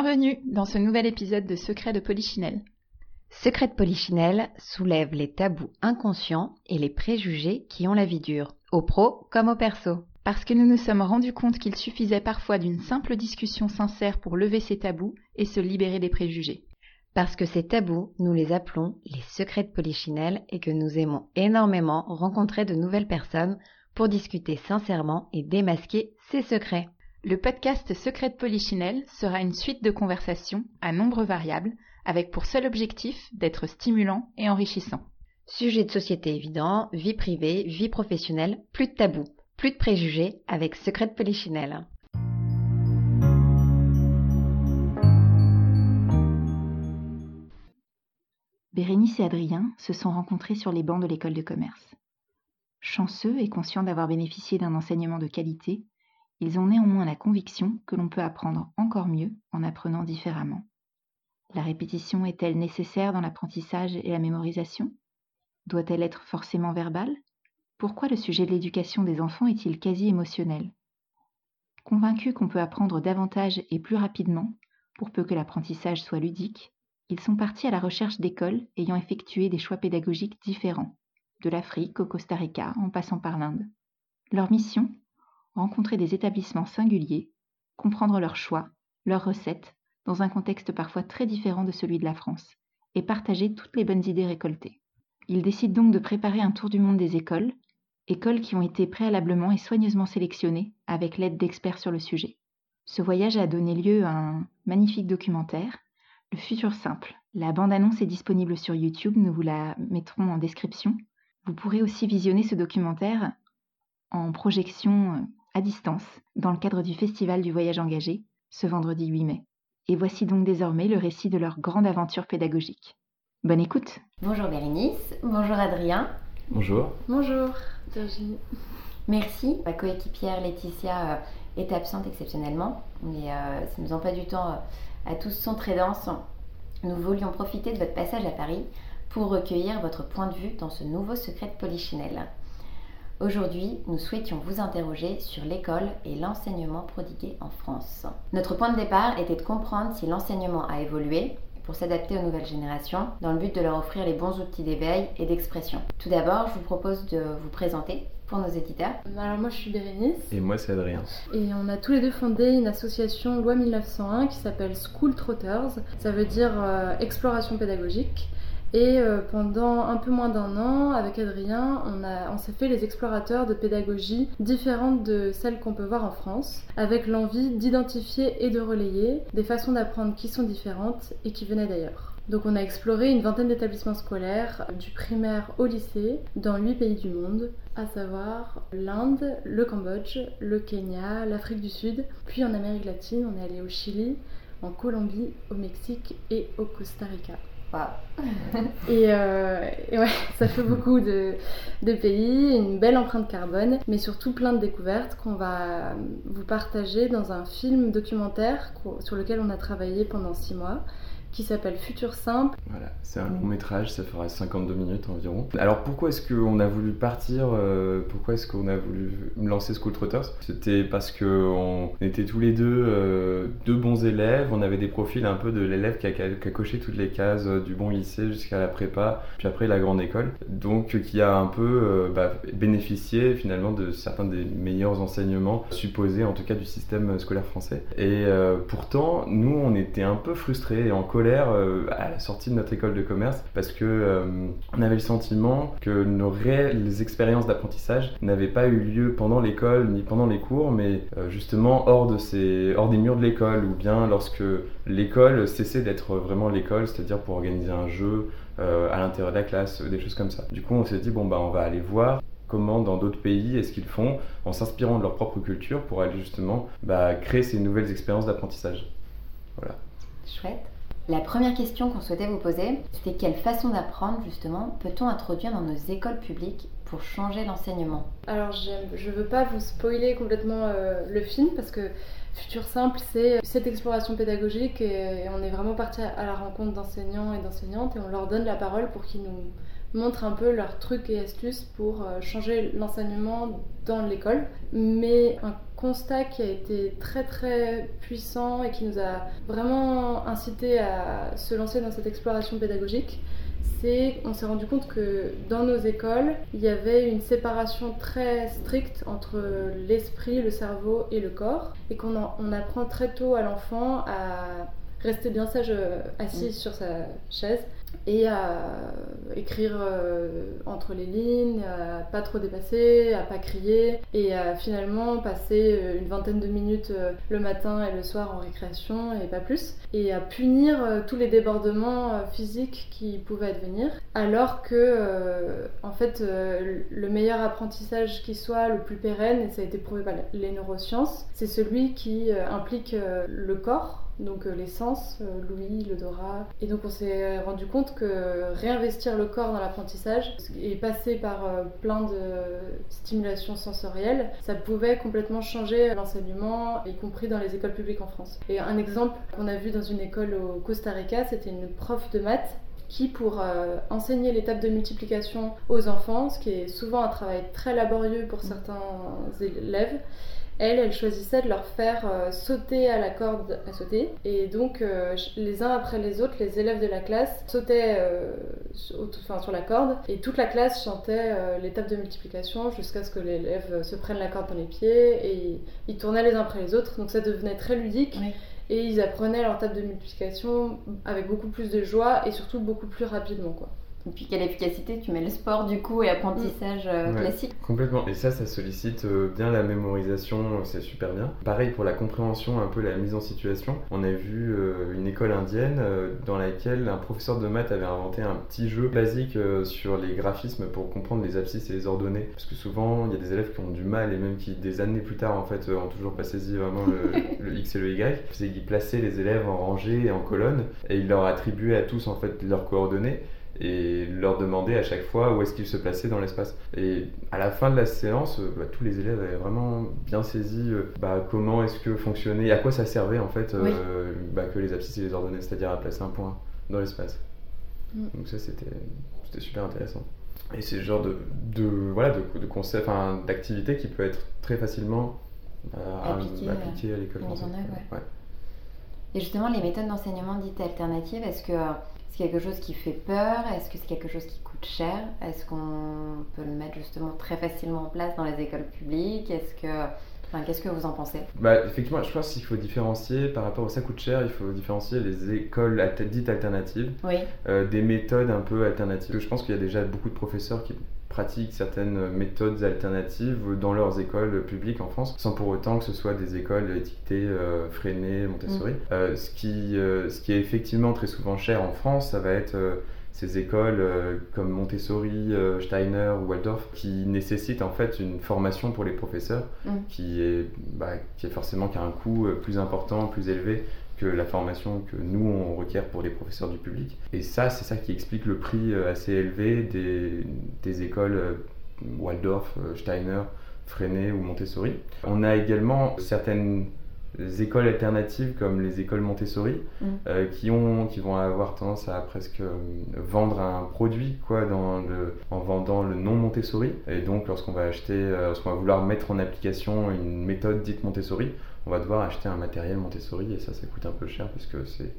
Bienvenue dans ce nouvel épisode de Secret de Polichinelle. Secret de Polichinelle soulève les tabous inconscients et les préjugés qui ont la vie dure, au pro comme au perso. Parce que nous nous sommes rendus compte qu'il suffisait parfois d'une simple discussion sincère pour lever ces tabous et se libérer des préjugés. Parce que ces tabous, nous les appelons les secrets de Polichinelle et que nous aimons énormément rencontrer de nouvelles personnes pour discuter sincèrement et démasquer ces secrets. Le podcast Secret de Polichinelle sera une suite de conversations à nombre variables avec pour seul objectif d'être stimulant et enrichissant. Sujet de société évident, vie privée, vie professionnelle, plus de tabous, plus de préjugés avec Secret de Polichinelle. Bérénice et Adrien se sont rencontrés sur les bancs de l'école de commerce. Chanceux et conscients d'avoir bénéficié d'un enseignement de qualité, ils ont néanmoins la conviction que l'on peut apprendre encore mieux en apprenant différemment. La répétition est-elle nécessaire dans l'apprentissage et la mémorisation? Doit-elle être forcément verbale? Pourquoi le sujet de l'éducation des enfants est-il quasi émotionnel? Convaincus qu'on peut apprendre davantage et plus rapidement, pour peu que l'apprentissage soit ludique, ils sont partis à la recherche d'écoles ayant effectué des choix pédagogiques différents, de l'Afrique au Costa Rica en passant par l'Inde. Leur mission? Rencontrer des établissements singuliers, comprendre leurs choix, leurs recettes, dans un contexte parfois très différent de celui de la France, et partager toutes les bonnes idées récoltées. Ils décident donc de préparer un tour du monde des écoles, écoles qui ont été préalablement et soigneusement sélectionnées avec l'aide d'experts sur le sujet. Ce voyage a donné lieu à un magnifique documentaire, Le futur simple. La bande-annonce est disponible sur YouTube, nous vous la mettrons en description. Vous pourrez aussi visionner ce documentaire en projection à distance dans le cadre du Festival du voyage engagé ce vendredi 8 mai. Et voici donc désormais le récit de leur grande aventure pédagogique. Bonne écoute Bonjour Bérénice, bonjour Adrien. Bonjour. Bonjour Virginie. Merci. Ma coéquipière Laetitia euh, est absente exceptionnellement, mais euh, ça ne nous pas du temps euh, à tous son très dense. Nous voulions profiter de votre passage à Paris pour recueillir votre point de vue dans ce nouveau secret de Polichinelle. Aujourd'hui, nous souhaitions vous interroger sur l'école et l'enseignement prodigué en France. Notre point de départ était de comprendre si l'enseignement a évolué pour s'adapter aux nouvelles générations dans le but de leur offrir les bons outils d'éveil et d'expression. Tout d'abord, je vous propose de vous présenter pour nos éditeurs. Alors moi je suis Bérénice. Et moi c'est Adrien. Et on a tous les deux fondé une association Loi 1901 qui s'appelle School Trotters. Ça veut dire euh, exploration pédagogique. Et euh, pendant un peu moins d'un an, avec Adrien, on, a, on s'est fait les explorateurs de pédagogie différentes de celles qu'on peut voir en France, avec l'envie d'identifier et de relayer des façons d'apprendre qui sont différentes et qui venaient d'ailleurs. Donc on a exploré une vingtaine d'établissements scolaires, du primaire au lycée, dans huit pays du monde, à savoir l'Inde, le Cambodge, le Kenya, l'Afrique du Sud, puis en Amérique latine, on est allé au Chili, en Colombie, au Mexique et au Costa Rica. Euh, et, ouais, ça fait beaucoup de, pays, une belle empreinte carbone, mais surtout plein de découvertes qu'on va vous partager dans un film documentaire sur lequel on a travaillé pendant six mois qui s'appelle Futur Simple. Voilà, c'est un long métrage, ça fera 52 minutes environ. Alors pourquoi est-ce qu'on a voulu partir euh, Pourquoi est-ce qu'on a voulu lancer School Trotters? C'était parce qu'on était tous les deux euh, deux bons élèves, on avait des profils un peu de l'élève qui a, coché toutes les cases euh, du bon lycée jusqu'à la prépa, puis après la grande école. Donc qui a un peu bah, bénéficié finalement de certains des meilleurs enseignements supposés en tout cas du système scolaire français. Et pourtant, nous on était un peu frustrés et en euh, à la sortie de notre école de commerce parce que euh, on avait le sentiment que nos réelles expériences d'apprentissage n'avaient pas eu lieu pendant l'école ni pendant les cours, mais euh, justement hors, de ces, hors des murs de l'école ou bien lorsque l'école cessait d'être vraiment l'école, c'est-à-dire pour organiser un jeu à l'intérieur de la classe, des choses comme ça. Du coup, on s'est dit, bon, bah, on va aller voir comment dans d'autres pays est-ce qu'ils font en s'inspirant de leur propre culture pour aller justement bah, créer ces nouvelles expériences d'apprentissage. Voilà. Chouette. La première question qu'on souhaitait vous poser, c'était quelle façon d'apprendre justement peut-on introduire dans nos écoles publiques pour changer l'enseignement? Alors je ne veux pas vous spoiler complètement euh, le film parce que Futur Simple, c'est cette exploration pédagogique et, on est vraiment parti à la rencontre d'enseignants et d'enseignantes et on leur donne la parole pour qu'ils nous montrent un peu leurs trucs et astuces pour euh, changer l'enseignement dans l'école. Constat qui a été très très puissant et qui nous a vraiment incité à se lancer dans cette exploration pédagogique, c'est qu'on s'est rendu compte que dans nos écoles, il y avait une séparation très stricte entre l'esprit, le cerveau et le corps, et qu'on on apprend très tôt à l'enfant à rester bien sage euh, assis mm. sur sa chaise et à écrire euh, entre les lignes, à pas trop dépasser, à pas crier et à finalement passer euh, une vingtaine de minutes le matin et le soir en récréation et pas plus et à punir tous les débordements physiques qui pouvaient advenir. Alors que en fait le meilleur apprentissage qui soit le plus pérenne et ça a été prouvé par les neurosciences c'est celui qui implique le corps donc euh, les sens, euh, l'ouïe, l'odorat. Et donc on s'est rendu compte que réinvestir le corps dans l'apprentissage et passer par euh, plein de stimulations sensorielles, ça pouvait complètement changer l'enseignement, y compris dans les écoles publiques en France. Et un exemple qu'on a vu dans une école au Costa Rica, c'était une prof de maths qui, pour enseigner l'étape de multiplication aux enfants, ce qui est souvent un travail très laborieux pour certains élèves, elle, elle choisissait de leur faire euh, sauter à la corde à sauter. Et donc, euh, les uns après les autres, les élèves de la classe sautaient euh, sur, la corde et toute la classe chantait l'étape de multiplication jusqu'à ce que l'élève se prenne la corde dans les pieds et ils tournaient les uns après les autres. Donc ça devenait très ludique. Et ils apprenaient leur table de multiplication avec beaucoup plus de joie et surtout beaucoup plus rapidement. Quoi. Et puis quelle efficacité tu mets le sport du coup et apprentissage euh, classique. Complètement. Et ça, ça sollicite euh, bien la mémorisation, c'est super bien. Pareil pour la compréhension, un peu la mise en situation. On a vu euh, une école indienne dans laquelle un professeur de maths avait inventé un petit jeu basique sur les graphismes pour comprendre les abscisses et les ordonnées. Parce que souvent, il y a des élèves qui ont du mal et même qui, des années plus tard, en fait, ont toujours pas saisi vraiment le, X et le Y. C'est qu'ils plaçaient les élèves en rangée et en colonne et ils leur attribuaient à tous, en fait, leurs coordonnées et leur demander à chaque fois où est-ce qu'ils se plaçaient dans l'espace. Et à la fin de la séance, euh, bah, tous les élèves avaient vraiment bien saisi euh, bah, comment est-ce que fonctionnait, à quoi ça servait en fait euh, bah, que les abscisses et les ordonnées, c'est-à-dire à placer un point dans l'espace. Mm. Donc ça c'était super intéressant. Et c'est le genre de, de, voilà, de, de concept, d'activité qui peut être très facilement appliqué, à, l'école. Et justement, les méthodes d'enseignement dites alternatives, est-ce que c'est quelque chose qui fait peur Est-ce que c'est quelque chose qui coûte cher? Est-ce qu'on peut le mettre justement très facilement en place dans les écoles publiques? Est-ce que Qu'est-ce que vous en pensez? Bah, Effectivement, je pense qu'il faut différencier par rapport au ça coûte cher, il faut différencier les écoles dites alternatives euh, des méthodes un peu alternatives. Je pense qu'il y a déjà beaucoup de professeurs qui pratiquent certaines méthodes alternatives dans leurs écoles publiques en France, sans pour autant que ce soit des écoles étiquetées euh, Freinet, Montessori. Mm. Euh, ce, qui, euh, ce qui est effectivement très souvent cher en France, ça va être ces écoles comme Montessori, Steiner ou Waldorf qui nécessitent en fait une formation pour les professeurs mm. qui, est, bah, qui est forcément qui a un coût plus important, plus élevé que la formation que nous on requiert pour les professeurs du public. Et ça, c'est ça qui explique le prix euh, assez élevé des, des écoles euh, Waldorf, euh, Steiner, Freinet ou Montessori. On a également certaines écoles alternatives comme les écoles Montessori mm. qui, ont, qui vont avoir tendance à presque vendre un produit quoi, dans le, en vendant le nom Montessori. Et donc lorsqu'on va acheter, lorsqu'on va vouloir mettre en application une méthode dite Montessori, on va devoir acheter un matériel Montessori et ça, ça coûte un peu cher parce que c'est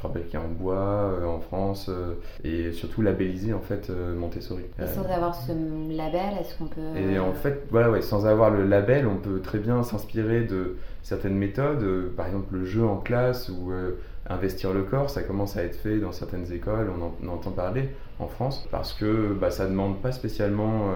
fabriqué en bois euh, en France euh, et surtout labellisé en fait euh, Montessori. Et sans avoir ce label, est-ce qu'on peut... Et en fait, voilà, ouais, sans avoir le label, on peut très bien s'inspirer de certaines méthodes, par exemple le jeu en classe ou investir le corps, ça commence à être fait dans certaines écoles, on, en, entend parler en France, parce que bah, ça ne demande pas spécialement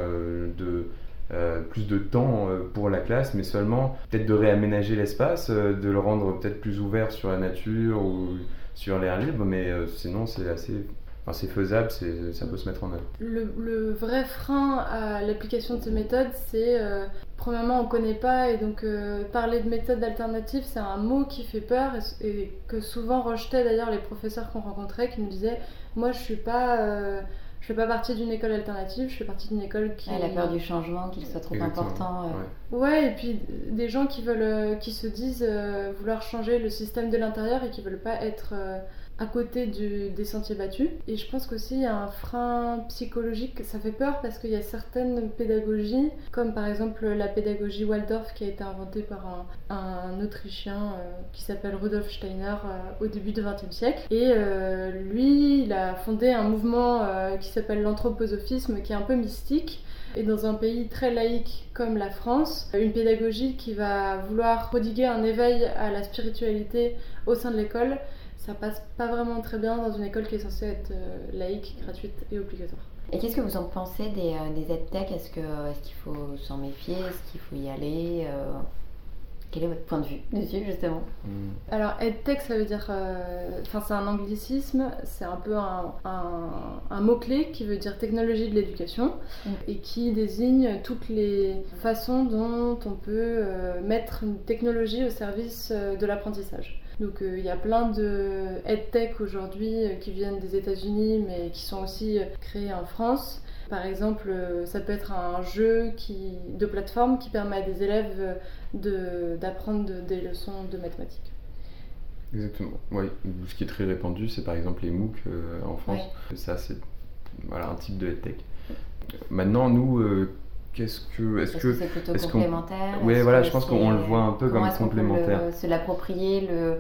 de euh, plus de temps euh, pour la classe, mais seulement peut-être de réaménager l'espace, euh, de le rendre peut-être plus ouvert sur la nature ou sur l'air libre, mais sinon c'est assez c'est faisable, ça peut se mettre en œuvre. Le, vrai frein à l'application de ces méthodes, c'est premièrement on ne connaît pas et donc parler de méthodes alternatives, c'est un mot qui fait peur et, que souvent rejetaient d'ailleurs les professeurs qu'on rencontrait qui nous disaient moi je suis pas je fais pas partie d'une école alternative, je fais partie d'une école qui. a la peur du changement, qu'il soit trop important. Euh. Ouais. et puis des gens qui veulent, euh, qui se disent euh, vouloir changer le système de l'intérieur et qui veulent pas être à côté des sentiers battus. Et je pense qu'aussi il y a un frein psychologique, ça fait peur parce qu'il y a certaines pédagogies, comme par exemple la pédagogie Waldorf qui a été inventée par un, Autrichien euh, qui s'appelle Rudolf Steiner euh, au début du XXe siècle. Et euh, lui, il a fondé un mouvement qui s'appelle l'anthroposophisme qui est un peu mystique. Et dans un pays très laïque comme la France, une pédagogie qui va vouloir prodiguer un éveil à la spiritualité au sein de l'école ça passe pas vraiment très bien dans une école qui est censée être euh, laïque, gratuite et obligatoire. Et qu'est-ce que vous en pensez des, euh, des EdTech? Est-ce qu'il est faut s'en méfier? Est-ce qu'il faut y aller euh? Quel est votre point de vue dessus, justement? Hmm. Alors, EdTech, ça veut dire. Enfin, c'est un anglicisme, c'est un peu un, un, mot-clé qui veut dire technologie de l'éducation hmm. et qui désigne toutes les façons dont on peut mettre une technologie au service de l'apprentissage. Donc euh, il y a plein de EdTech aujourd'hui euh, qui viennent des États-Unis mais qui sont aussi euh, créés en France. Par exemple, ça peut être un jeu qui, de plateforme qui permet à des élèves d'apprendre des leçons de mathématiques. Exactement. Oui. Ce qui est très répandu, c'est par exemple les MOOC en France. Ça, c'est voilà, un type de EdTech. Maintenant, nous, qu'est-ce que est-ce que c'est plutôt complémentaire Oui, voilà, je pense qu'on le voit un peu comme complémentaire. se l'approprier, le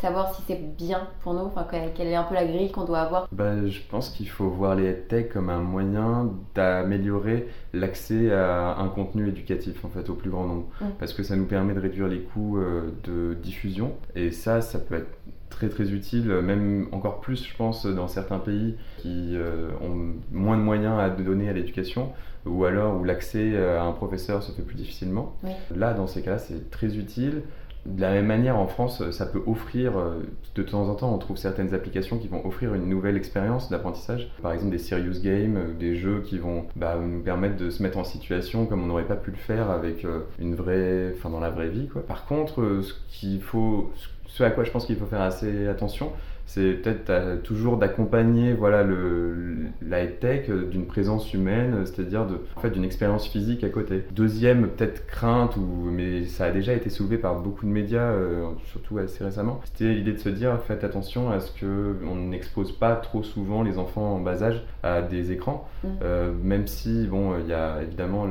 savoir si c'est bien pour nous, enfin quelle est un peu la grille qu'on doit avoir. Bah, je pense qu'il faut voir les tech comme un moyen d'améliorer l'accès à un contenu éducatif en fait au plus grand nombre, mm. parce que ça nous permet de réduire les coûts euh, de diffusion et ça, ça peut être très très utile, même encore plus je pense dans certains pays qui euh, ont moins de moyens à donner à l'éducation ou alors où l'accès à un professeur se fait plus difficilement. Là, dans ces cas-là, c'est très utile. De la même manière, en France, ça peut offrir, euh, de temps en temps, on trouve certaines applications qui vont offrir une nouvelle expérience d'apprentissage. Par exemple, des serious games, euh, des jeux qui vont bah, nous permettre de se mettre en situation comme on n'aurait pas pu le faire avec euh, une vraie, enfin dans la vraie vie. Par contre, ce faut, ce à quoi je pense qu'il faut faire assez attention, c'est peut-être toujours d'accompagner voilà le la tech d'une présence humaine, c'est-à-dire de en fait d'une expérience physique à côté. Deuxième peut-être crainte ou mais ça a déjà été soulevé par beaucoup de médias, euh, surtout assez récemment. C'était l'idée de se dire faites attention à ce que on n'expose pas trop souvent les enfants en bas âge à des écrans, mm. euh, même si bon il y a évidemment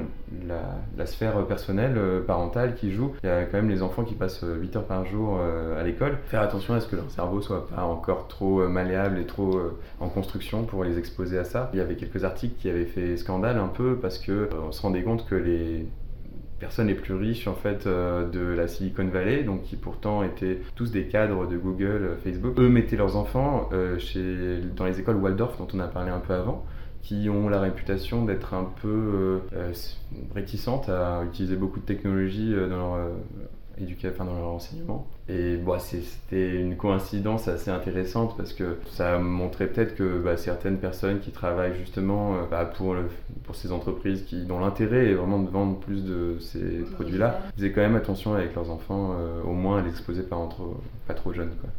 la, sphère personnelle euh, parentale qui joue. Il y a quand même les enfants qui passent 8 heures par jour à l'école. Faire attention à ce que leur cerveau soit pas en encore trop euh, malléable et trop euh, en construction pour les exposer à ça. Il y avait quelques articles qui avaient fait scandale un peu parce que euh, on se rendait compte que les personnes les plus riches en fait de la Silicon Valley, donc qui pourtant étaient tous des cadres de Google, Facebook, eux mettaient leurs enfants chez, dans les écoles Waldorf dont on a parlé un peu avant, qui ont la réputation d'être un peu réticentes à utiliser beaucoup de technologies dans leur éduquer enfin, dans leur enseignement. Et bon, c'était une coïncidence assez intéressante parce que ça montrait peut-être que bah, certaines personnes qui travaillent justement euh, bah, pour, pour ces entreprises qui, dont l'intérêt est vraiment de vendre plus de ces produits-là, faisaient quand même attention avec leurs enfants, euh, au moins à l'exposer pas, trop, pas trop jeunes. Quoi.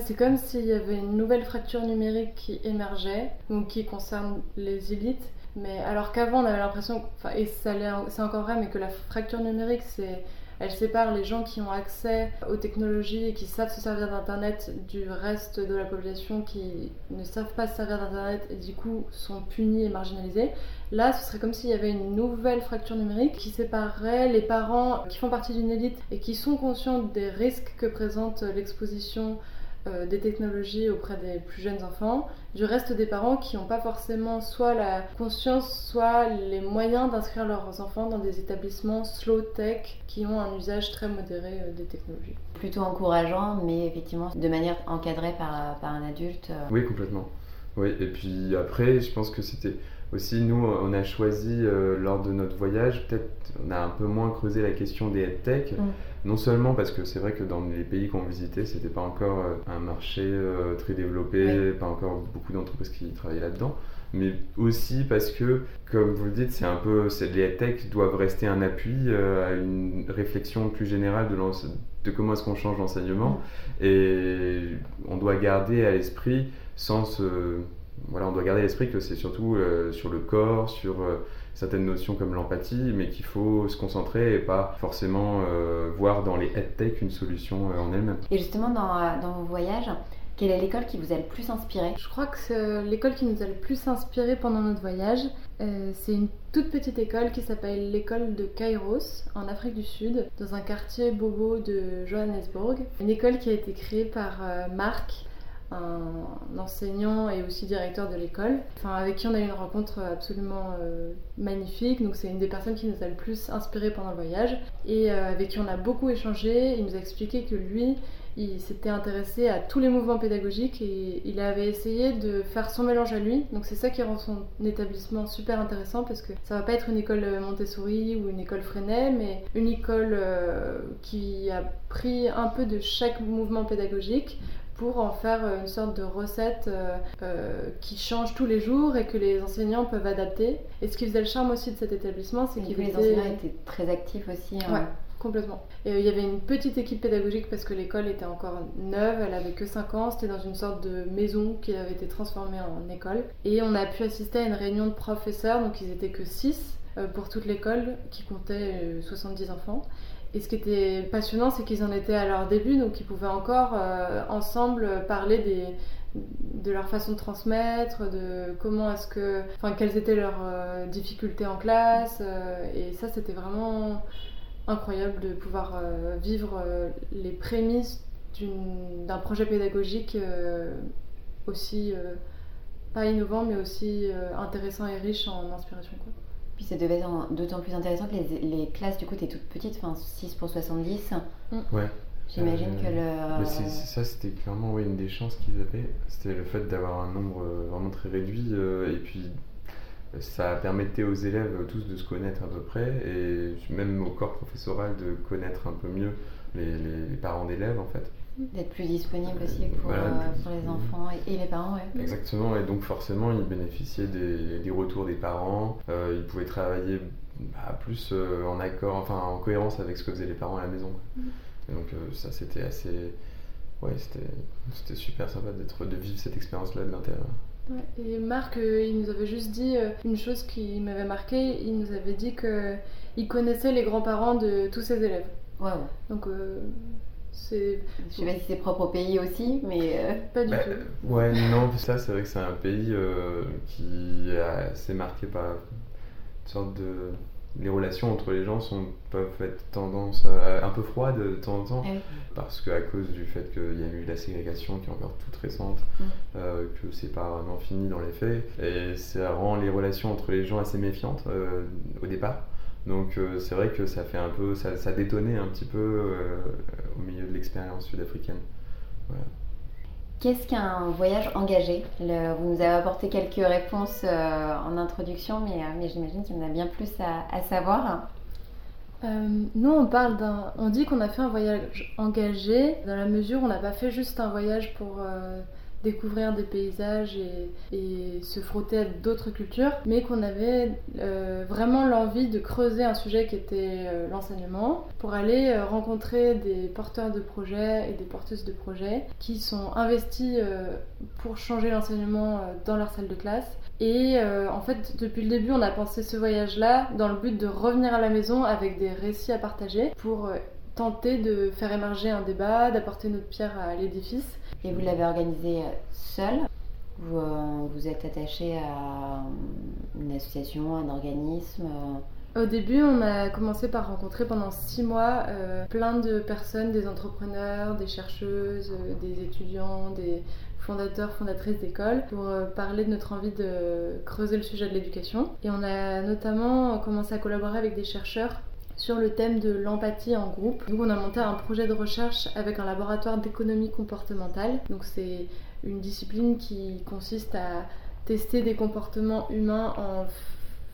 C'est comme s'il y avait une nouvelle fracture numérique qui émergeait, donc qui concerne les élites. Mais alors qu'avant, on avait l'impression, et c'est encore vrai, mais que la fracture numérique, c'est elle sépare les gens qui ont accès aux technologies et qui savent se servir d'Internet du reste de la population qui ne savent pas se servir d'Internet et du coup sont punis et marginalisés. Là, ce serait comme s'il y avait une nouvelle fracture numérique qui séparerait les parents qui font partie d'une élite et qui sont conscients des risques que présente l'exposition euh, des technologies auprès des plus jeunes enfants, du reste des parents qui n'ont pas forcément soit la conscience, soit les moyens d'inscrire leurs enfants dans des établissements slow tech qui ont un usage très modéré euh, des technologies. Plutôt encourageant, mais effectivement de manière encadrée par, par un adulte. Euh. Oui, complètement. Oui, et puis après, je pense que c'était aussi, nous, on a choisi lors de notre voyage, peut-être on a un peu moins creusé la question des headtech. Mm. Non seulement parce que c'est vrai que dans les pays qu'on visitait, c'était pas encore euh, un marché euh, très développé, pas encore beaucoup d'entreprises qui travaillaient là-dedans, mais aussi parce que, comme vous le dites, c'est un peu, les tech doivent rester un appui euh, à une réflexion plus générale de, de comment est-ce qu'on change l'enseignement, et on doit garder à l'esprit, sans voilà, on doit garder à l'esprit que c'est surtout sur le corps, sur certaines notions comme l'empathie, mais qu'il faut se concentrer et pas forcément euh, voir dans les head tech une solution euh, en elle-même. Et justement, dans, euh, dans vos voyages, Quelle est l'école qui vous a le plus inspiré? Je crois que l'école qui nous a le plus inspiré pendant notre voyage. Euh, c'est une toute petite école qui s'appelle l'école de Kairos en Afrique du Sud, dans un quartier bobo de Johannesburg. Une école qui a été créée par euh, Marc, un enseignant et aussi directeur de l'école, enfin, avec qui on a eu une rencontre absolument euh, magnifique. Donc c'est une des personnes qui nous a le plus inspiré pendant le voyage et euh, avec qui on a beaucoup échangé. Il nous a expliqué que lui, il s'était intéressé à tous les mouvements pédagogiques et il avait essayé de faire son mélange à lui. Donc c'est ça qui rend son établissement super intéressant parce que ça va pas être une école Montessori ou une école Freinet, mais une école euh, qui a pris un peu de chaque mouvement pédagogique pour en faire euh, une sorte de recette euh, euh, qui change tous les jours et que les enseignants peuvent adapter. Et ce qui faisait le charme aussi de cet établissement, c'est que les enseignants étaient très actifs aussi. Hein. Ouais, complètement. Et il y avait une petite équipe pédagogique parce que l'école était encore neuve, elle avait que 5 ans, c'était dans une sorte de maison qui avait été transformée en école. Et on a pu assister à une réunion de professeurs, donc ils étaient que 6 pour toute l'école qui comptait 70 enfants. Et ce qui était passionnant, c'est qu'ils en étaient à leur début, donc ils pouvaient encore euh, ensemble parler de leur façon de transmettre, de comment est-ce que, enfin, quelles étaient leurs euh, difficultés en classe. Euh, et ça, c'était vraiment incroyable de pouvoir vivre les prémices d'un projet pédagogique aussi pas innovant, mais aussi intéressant et riche en inspiration. Puis ça devait être d'autant plus intéressant que les, les, classes, du coup, étaient toutes petites, enfin 6 pour 70. Mm. Ouais. J'imagine que le. Mais ça, c'était clairement ouais, une des chances qu'ils avaient. C'était le fait d'avoir un nombre euh, vraiment très réduit. Euh, et puis, ça permettait aux élèves tous de se connaître à peu près. Et même au corps professoral de connaître un peu mieux les, les parents d'élèves, en fait. D'être plus disponible aussi pour, euh, pour les enfants et, les parents, ouais. Exactement, et donc forcément, ils bénéficiaient des, des retours des parents, euh, ils pouvaient travailler bah, plus euh, en accord, enfin en cohérence avec ce que faisaient les parents à la maison. Mm. Et donc ça, c'était assez... Ouais, c'était super sympa d'être, de vivre cette expérience-là de l'intérieur. Ouais, et Marc, il nous avait juste dit une chose qui m'avait marqué, il nous avait dit qu'il connaissait les grands-parents de tous ses élèves. Ouais, ouais. Donc c'est... Je sais pas si c'est propre au pays aussi, mais. Euh, pas du bah, tout. Ouais, non, ça, c'est vrai que c'est un pays euh, qui est assez marqué par une sorte de. Les relations entre les gens sont, peuvent être tendance un peu froides de temps en temps, ah parce qu'à cause du fait qu'il y a eu la ségrégation qui est encore toute récente, mm. euh, que c'est pas vraiment fini dans les faits, et ça rend les relations entre les gens assez méfiantes au départ. Donc euh, c'est vrai que ça fait un peu, ça, ça détonnait un petit peu euh, au milieu de l'expérience sud-africaine. Qu'est-ce qu'un voyage engagé? Vous nous avez apporté quelques réponses euh, en introduction, mais, mais j'imagine qu'il y en a bien plus à, savoir. nous, on parle d'un, on dit qu'on a fait un voyage engagé dans la mesure où on n'a pas fait juste un voyage pour découvrir des paysages et, se frotter à d'autres cultures, mais qu'on avait euh, vraiment l'envie de creuser un sujet qui était euh, l'enseignement pour aller euh, rencontrer des porteurs de projets et des porteuses de projets qui sont investis pour changer l'enseignement dans leur salle de classe. Et en fait, depuis le début, on a pensé ce voyage-là dans le but de revenir à la maison avec des récits à partager pour tenter de faire émerger un débat, d'apporter notre pierre à l'édifice. Et vous l'avez organisé seul vous, euh, vous êtes attaché à une association, un organisme euh? Au début, on a commencé par rencontrer pendant six mois euh, plein de personnes, des entrepreneurs, des chercheuses, des étudiants, des fondateurs, fondatrices d'écoles, pour parler de notre envie de creuser le sujet de l'éducation. Et on a notamment commencé à collaborer avec des chercheurs sur le thème de l'empathie en groupe. Donc on a monté un projet de recherche avec un laboratoire d'économie comportementale. Donc c'est une discipline qui consiste à tester des comportements humains en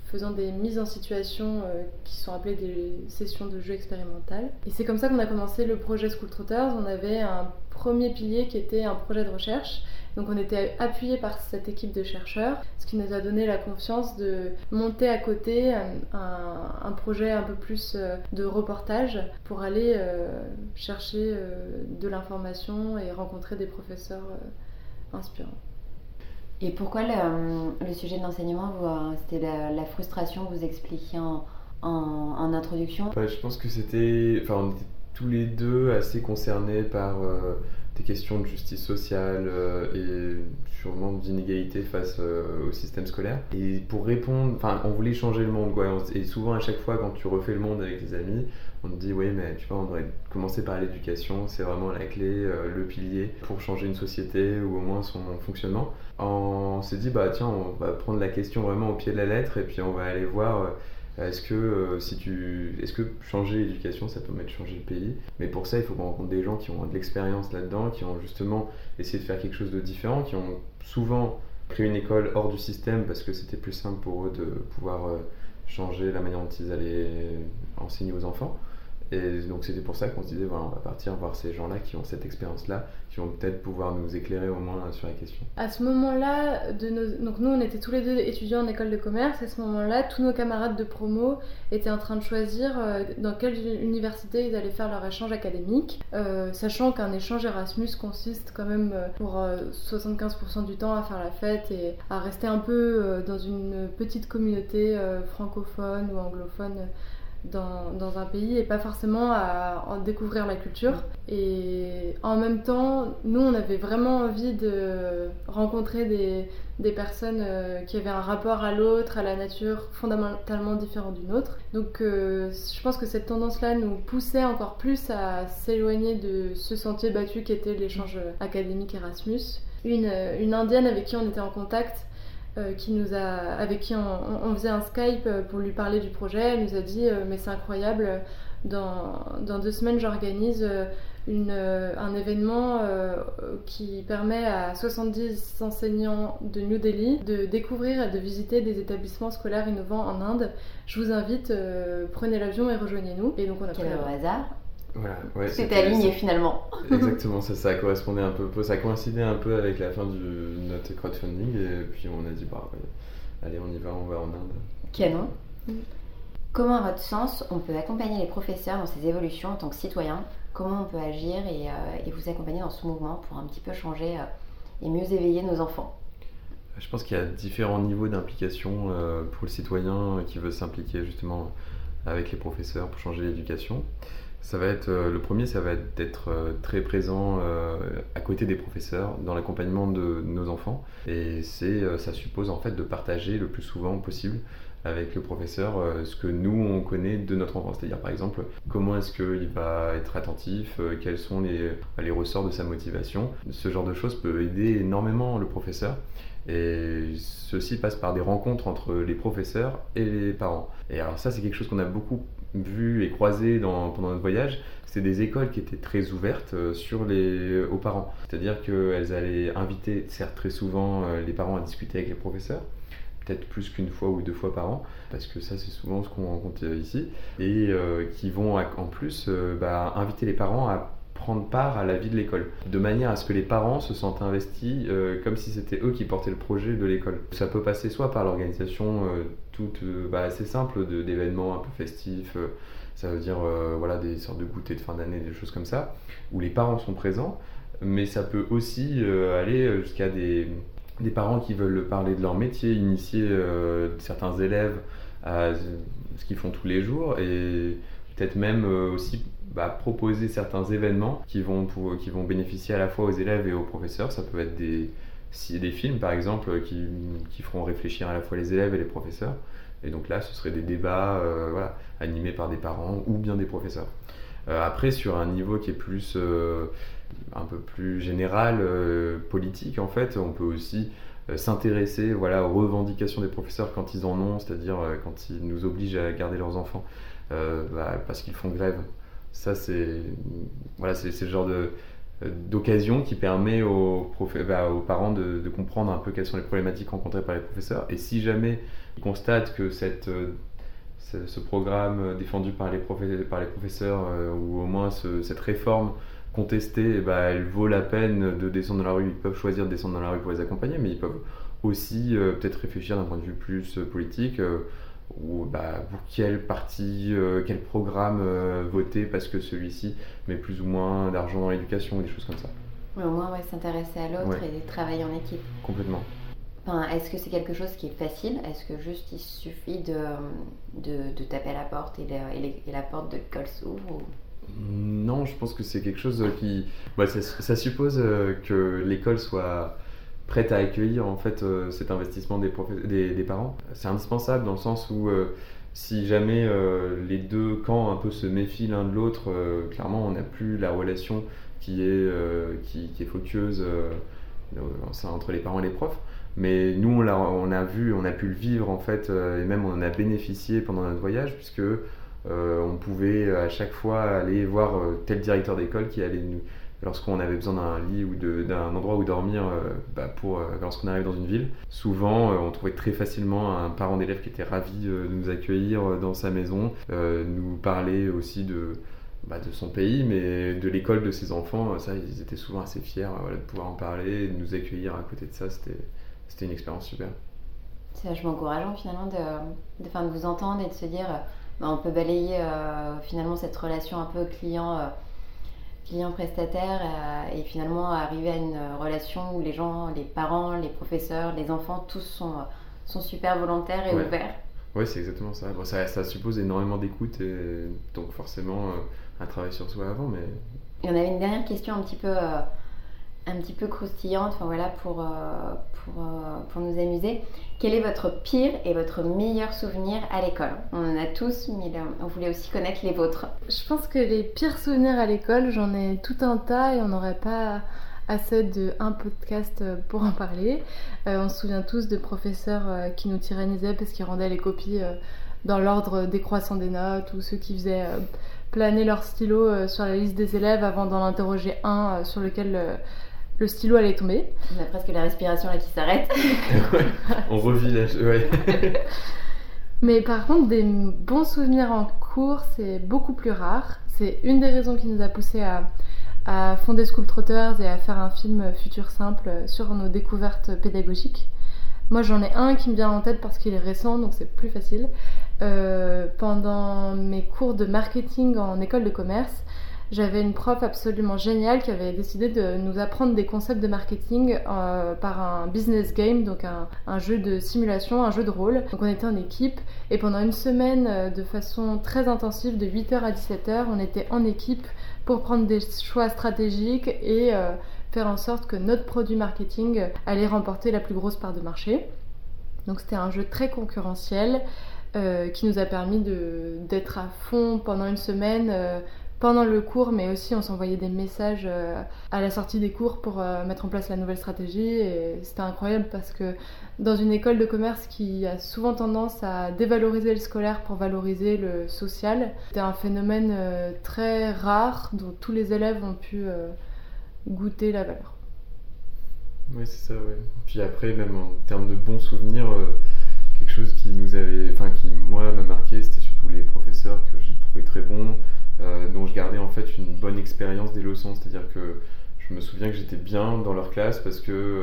faisant des mises en situation euh, qui sont appelées des sessions de jeu expérimentales. Et c'est comme ça qu'on a commencé le projet School Trotters. On avait un premier pilier qui était un projet de recherche donc on était appuyé par cette équipe de chercheurs, ce qui nous a donné la confiance de monter à côté un, projet un peu plus euh, de reportage pour aller euh, chercher euh, de l'information et rencontrer des professeurs inspirants. Et pourquoi le, sujet de l'enseignement, c'était la, frustration que vous expliquiez en, introduction? Je pense que c'était... Enfin, on était tous les deux assez concernés par questions de justice sociale et sûrement d'inégalité face au système scolaire. Et pour répondre, enfin, on voulait changer le monde, quoi. Et souvent, à chaque fois, quand tu refais le monde avec tes amis, on te dit, oui, mais tu vois, on devrait commencer par l'éducation, c'est vraiment la clé, le pilier pour changer une société ou au moins son fonctionnement. On s'est dit, bah tiens, on va prendre la question vraiment au pied de la lettre et puis on va aller voir est-ce que, euh, si tu, est-ce que changer l'éducation, ça peut mettre changer le pays? Mais pour ça, il faut qu'on rencontre des gens qui ont de l'expérience là-dedans, qui ont justement essayé de faire quelque chose de différent, qui ont souvent créé une école hors du système parce que c'était plus simple pour eux de pouvoir euh, changer la manière dont ils allaient enseigner aux enfants. Et donc c'était pour ça qu'on se disait, voilà, on va partir voir ces gens-là qui ont cette expérience-là, qui vont peut-être pouvoir nous éclairer au moins sur la question. À ce moment-là, donc nous on était tous les deux étudiants en école de commerce, à ce moment-là, tous nos camarades de promo étaient en train de choisir euh, dans quelle université ils allaient faire leur échange académique, euh, sachant qu'un échange Erasmus consiste quand même euh, pour 75% du temps à faire la fête et à rester un peu dans une petite communauté francophone ou anglophone dans, un pays et pas forcément à en découvrir la culture. Et en même temps, nous, on avait vraiment envie de rencontrer des, des personnes euh, qui avaient un rapport à l'autre, à la nature fondamentalement différent du nôtre. Donc euh, je pense que cette tendance-là nous poussait encore plus à s'éloigner de ce sentier battu qui était l'échange académique Erasmus. Une, une indienne avec qui on était en contact euh, qui nous a, avec qui on, faisait un Skype euh, pour lui parler du projet. Elle nous a dit euh, Mais c'est incroyable, dans, dans, deux semaines, j'organise un événement qui permet à 70 enseignants de New Delhi de découvrir et de visiter des établissements scolaires innovants en Inde. Je vous invite, prenez l'avion et rejoignez-nous. Et donc on a Quel hasard voilà, ouais, C'était aligné finalement. Exactement, ça, ça correspondait un peu, ça coïncidait un peu avec la fin de notre crowdfunding et puis on a dit bah allez on y va, on va en Inde. Canon. Mm. Comment à votre sens on peut accompagner les professeurs dans ces évolutions en tant que citoyens Comment on peut agir et, euh, et, vous accompagner dans ce mouvement pour un petit peu changer euh, et mieux éveiller nos enfants? Je pense qu'il y a différents niveaux d'implication euh, pour le citoyen qui veut s'impliquer justement avec les professeurs pour changer l'éducation. Ça va être, euh, le premier, ça va être d'être euh, très présent euh, à côté des professeurs dans l'accompagnement de nos enfants. Et c'est, ça suppose en fait de partager le plus souvent possible avec le professeur ce que nous on connaît de notre enfant. C'est-à-dire par exemple comment est-ce qu'il va être attentif, quels sont les, les ressorts de sa motivation. Ce genre de choses peut aider énormément le professeur. Et ceci passe par des rencontres entre les professeurs et les parents. Et alors ça c'est quelque chose qu'on a beaucoup vu et croisé dans, pendant notre voyage, c'était des écoles qui étaient très ouvertes euh, sur les, aux parents. C'est-à-dire qu'elles allaient inviter, certes très souvent, euh, les parents à discuter avec les professeurs, peut-être plus qu'une fois ou deux fois par an, parce que ça c'est souvent ce qu'on rencontre ici, et euh, qui vont en plus bah, inviter les parents à prendre part à la vie de l'école, de manière à ce que les parents se sentent investis comme si c'était eux qui portaient le projet de l'école. Ça peut passer soit par l'organisation toute bah, assez simple d'événements un peu festifs, ça veut dire euh, voilà, des sortes de goûters de fin d'année, des choses comme ça, où les parents sont présents, mais ça peut aussi euh, aller jusqu'à des, parents qui veulent parler de leur métier, initier euh, certains élèves à ce qu'ils font tous les jours, et peut-être même aussi bah, proposer certains événements qui vont, qui vont bénéficier à la fois aux élèves et aux professeurs. Ça peut être des, des films, par exemple, qui, qui feront réfléchir à la fois les élèves et les professeurs. Et donc là, ce serait des débats euh, animés par des parents ou bien des professeurs. Euh, après, sur un niveau qui est plus, euh, un peu plus général, politique, en fait, on peut aussi s'intéresser voilà, aux revendications des professeurs quand ils en ont, c'est-à-dire quand ils nous obligent à garder leurs enfants bah, parce qu'ils font grève. Ça, c'est voilà, c'est le genre de d'occasion qui permet aux, bah, aux parents de, comprendre un peu quelles sont les problématiques rencontrées par les professeurs. Et si jamais constate que cette, euh, ce, programme défendu par les, par les professeurs, euh, ou au moins cette réforme contestée, ben, elle vaut la peine de descendre dans la rue. Ils peuvent choisir de descendre dans la rue pour les accompagner, mais ils peuvent aussi euh, peut-être réfléchir d'un point de vue plus politique. Ou bah, pour quel parti, quel programme voter parce que celui-ci met plus ou moins d'argent dans l'éducation ou des choses comme ça. au moins, s'intéresser à l'autre et travailler en équipe. Complètement est-ce que c'est quelque chose qui est facile? Est-ce que juste il suffit de, de, taper à la porte et, la porte de l'école s'ouvre Non, je pense que c'est quelque chose qui. Bah, ça, ça, suppose que l'école soit prête à accueillir en fait cet investissement des, des, des parents. C'est indispensable dans le sens où si jamais les deux camps un peu se méfient l'un de l'autre, clairement on n'a plus la relation qui est, qui, est entre les parents et les profs. Mais nous, on a, on a vu, on a pu le vivre en fait, euh, et même on en a bénéficié pendant notre voyage, puisque euh, on pouvait à chaque fois aller voir euh, tel directeur d'école qui allait nous, lorsqu'on avait besoin d'un lit ou d'un endroit où dormir bah, pour lorsqu'on arrive dans une ville. Souvent, on trouvait très facilement un parent d'élève qui était ravi de nous accueillir dans sa maison, nous parler aussi de bah, de son pays, mais de l'école de ses enfants. Ça, ils étaient souvent assez fiers de pouvoir en parler, de nous accueillir à côté de ça. C'était une expérience super. C'est vachement encourageant finalement de, de, vous entendre et de se dire bah, on peut balayer euh, finalement cette relation un peu client, euh, client prestataire euh, et finalement arriver à une relation où les gens, les parents, les professeurs, les enfants, tous sont, sont super volontaires et ouverts. Oui, c'est exactement ça. ça. ça. suppose énormément d'écoute et donc forcément un travail sur soi avant. Mais... Et on avait une dernière question un petit peu un petit peu croustillante, enfin voilà, pour, euh, pour, euh, pour, nous amuser. Quel est votre pire et votre meilleur souvenir à l'école? On en a tous, mais on voulait aussi connaître les vôtres. Je pense que les pires souvenirs à l'école, j'en ai tout un tas et on n'aurait pas assez de un podcast pour en parler. Euh, on se souvient tous de professeurs qui nous tyrannisaient parce qu'ils rendaient les copies dans l'ordre décroissant des notes ou ceux qui faisaient planer leur stylo sur la liste des élèves avant d'en interroger un sur lequel le stylo allait tomber. On a presque la respiration là qui s'arrête. on revit là. Ouais. Mais par contre, des bons souvenirs en cours, c'est beaucoup plus rare. C'est une des raisons qui nous a poussé à, à, fonder School Trotters et à faire un film Futur Simple sur nos découvertes pédagogiques. Moi, j'en ai un qui me vient en tête parce qu'il est récent, donc c'est plus facile. Euh, pendant mes cours de marketing en école de commerce, j'avais une prof absolument géniale qui avait décidé de nous apprendre des concepts de marketing euh, par un business game, donc un, jeu de simulation, un jeu de rôle. Donc on était en équipe et pendant une semaine euh, de façon très intensive, de 8h à 17h, on était en équipe pour prendre des choix stratégiques et euh, faire en sorte que notre produit marketing allait remporter la plus grosse part de marché. Donc c'était un jeu très concurrentiel. qui nous a permis d'être à fond pendant une semaine pendant le cours, mais aussi on s'envoyait des messages euh, à la sortie des cours pour euh, mettre en place la nouvelle stratégie. Et c'était incroyable parce que dans une école de commerce qui a souvent tendance à dévaloriser le scolaire pour valoriser le social, c'était un phénomène euh, très rare dont tous les élèves ont pu goûter la valeur. Oui, c'est ça, oui. Puis après, même en termes de bons souvenirs, quelque chose qui nous avait, enfin qui moi m'a marqué, c'était surtout les professeurs que j'ai trouvé très bons. Euh, dont je gardais en fait une bonne expérience des leçons. C'est-à-dire que je me souviens que j'étais bien dans leur classe parce que euh,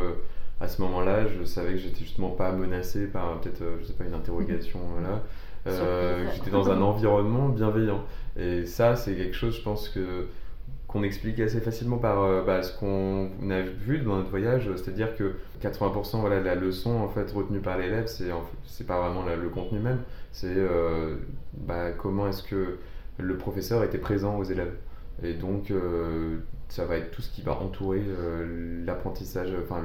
à ce moment-là, je savais que j'étais justement pas menacé par peut-être, euh, je sais pas, une interrogation. Voilà. j'étais dans un environnement bienveillant. Et ça, c'est quelque chose, je pense que qu'on explique assez facilement par bah, ce qu'on a vu dans notre voyage, c'est-à-dire que 80% voilà, de la leçon en fait retenue par l'élève, c'est c'est pas vraiment le contenu même, c'est bah, comment est-ce que le professeur était présent aux élèves. Et donc, euh, ça va être tout ce qui va entourer euh, l'apprentissage, enfin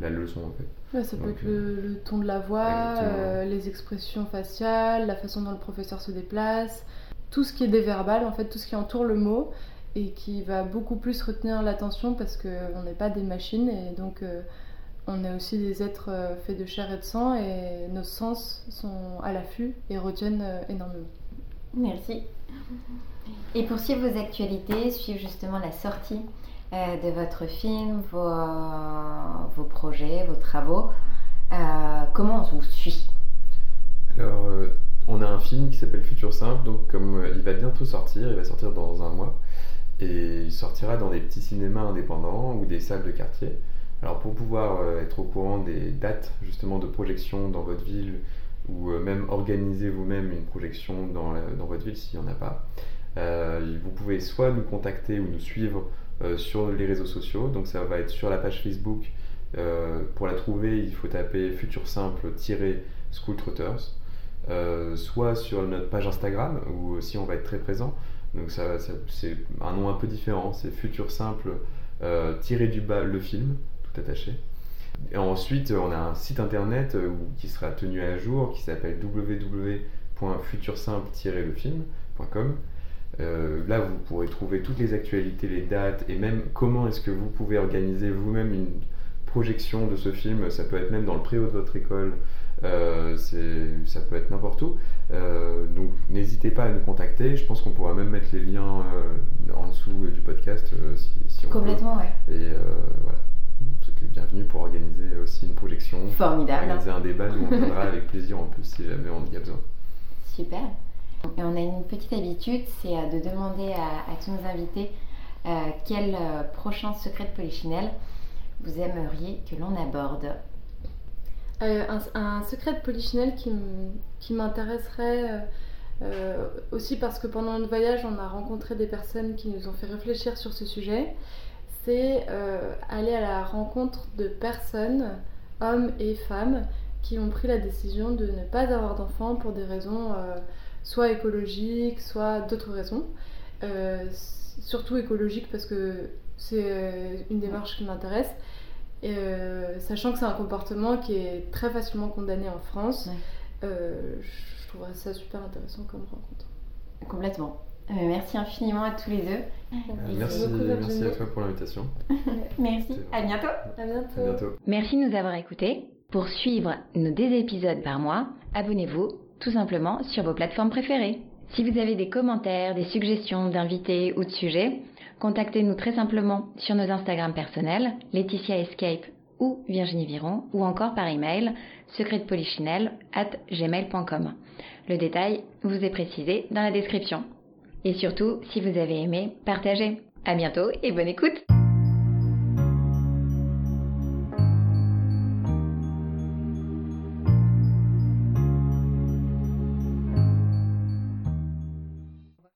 la leçon en fait. ça peut être le, ton de la voix, euh, les expressions faciales, la façon dont le professeur se déplace, tout ce qui est déverbal en fait, tout ce qui entoure le mot et qui va beaucoup plus retenir l'attention parce qu'on n'est pas des machines et donc on est aussi des êtres faits de chair et de sang et nos sens sont à l'affût et retiennent énormément. Merci. Et pour suivre vos actualités, suivre justement la sortie euh, de votre film, vos, projets, vos travaux, euh, comment on vous suit? Alors, euh, on a un film qui s'appelle Futur Simple, donc comme il va bientôt sortir, il va sortir dans un mois, et il sortira dans des petits cinémas indépendants ou des salles de quartier. Alors pour pouvoir être au courant des dates justement de projection dans votre ville, ou euh, même organiser vous-même une projection dans, votre ville s'il n'y en a pas. Euh, vous pouvez soit nous contacter ou nous suivre euh, sur les réseaux sociaux. Donc ça va être sur la page Facebook. pour la trouver, il faut taper Futur Simple-School Trotters. soit sur notre page Instagram où aussi on va être très présent. Donc ça, c'est un nom un peu différent, c'est Futur Simple du bas le film, tout attaché. Et ensuite, on a un site internet euh, qui sera tenu à jour qui s'appelle www.futursimple-lefilm.com. Euh, là, vous pourrez trouver toutes les actualités, les dates et même comment est-ce que vous pouvez organiser vous-même une projection de ce film. Ça peut être même dans le préau de votre école, euh, ça peut être n'importe où. Euh, donc n'hésitez pas à nous contacter. Je pense qu'on pourra même mettre les liens euh, en dessous euh, du podcast euh, si, si on peut. Complètement, ouais. Et euh, voilà. Les bienvenus pour organiser aussi une projection. Formidable. Organiser un débat, nous on viendra avec plaisir en plus si jamais on y a besoin. Super. Et on a une petite habitude, c'est euh, de demander à, à tous nos invités euh, quel euh, prochain secret de Polichinelle vous aimeriez que l'on aborde. Euh, un, un secret de Polichinelle qui, m'intéresserait aussi parce que pendant notre voyage, on a rencontré des personnes qui nous ont fait réfléchir sur ce sujet. C'est euh, aller à la rencontre de personnes, hommes et femmes, qui ont pris la décision de ne pas avoir d'enfants pour des raisons euh, soit écologiques, soit d'autres raisons. Euh, surtout écologiques parce que c'est une démarche qui m'intéresse. Sachant que c'est un comportement qui est très facilement condamné en France, Ouais. je trouverais ça super intéressant comme rencontre. Complètement. Euh, merci infiniment à tous les deux. Euh, Et merci, beaucoup, merci à toi pour l'invitation. Merci. À bientôt. À bientôt. À bientôt. Merci de nous avoir écoutés. Pour suivre nos deux épisodes par mois, abonnez-vous tout simplement sur vos plateformes préférées. Si vous avez des commentaires, des suggestions d'invités ou de sujets, contactez-nous très simplement sur nos Instagram personnels, Laetitia Escape ou Virginie Viron, ou encore par email secretpolichinelle at gmail.com. Le détail vous est précisé dans la description. Et surtout, si vous avez aimé, partagez. À bientôt et bonne écoute!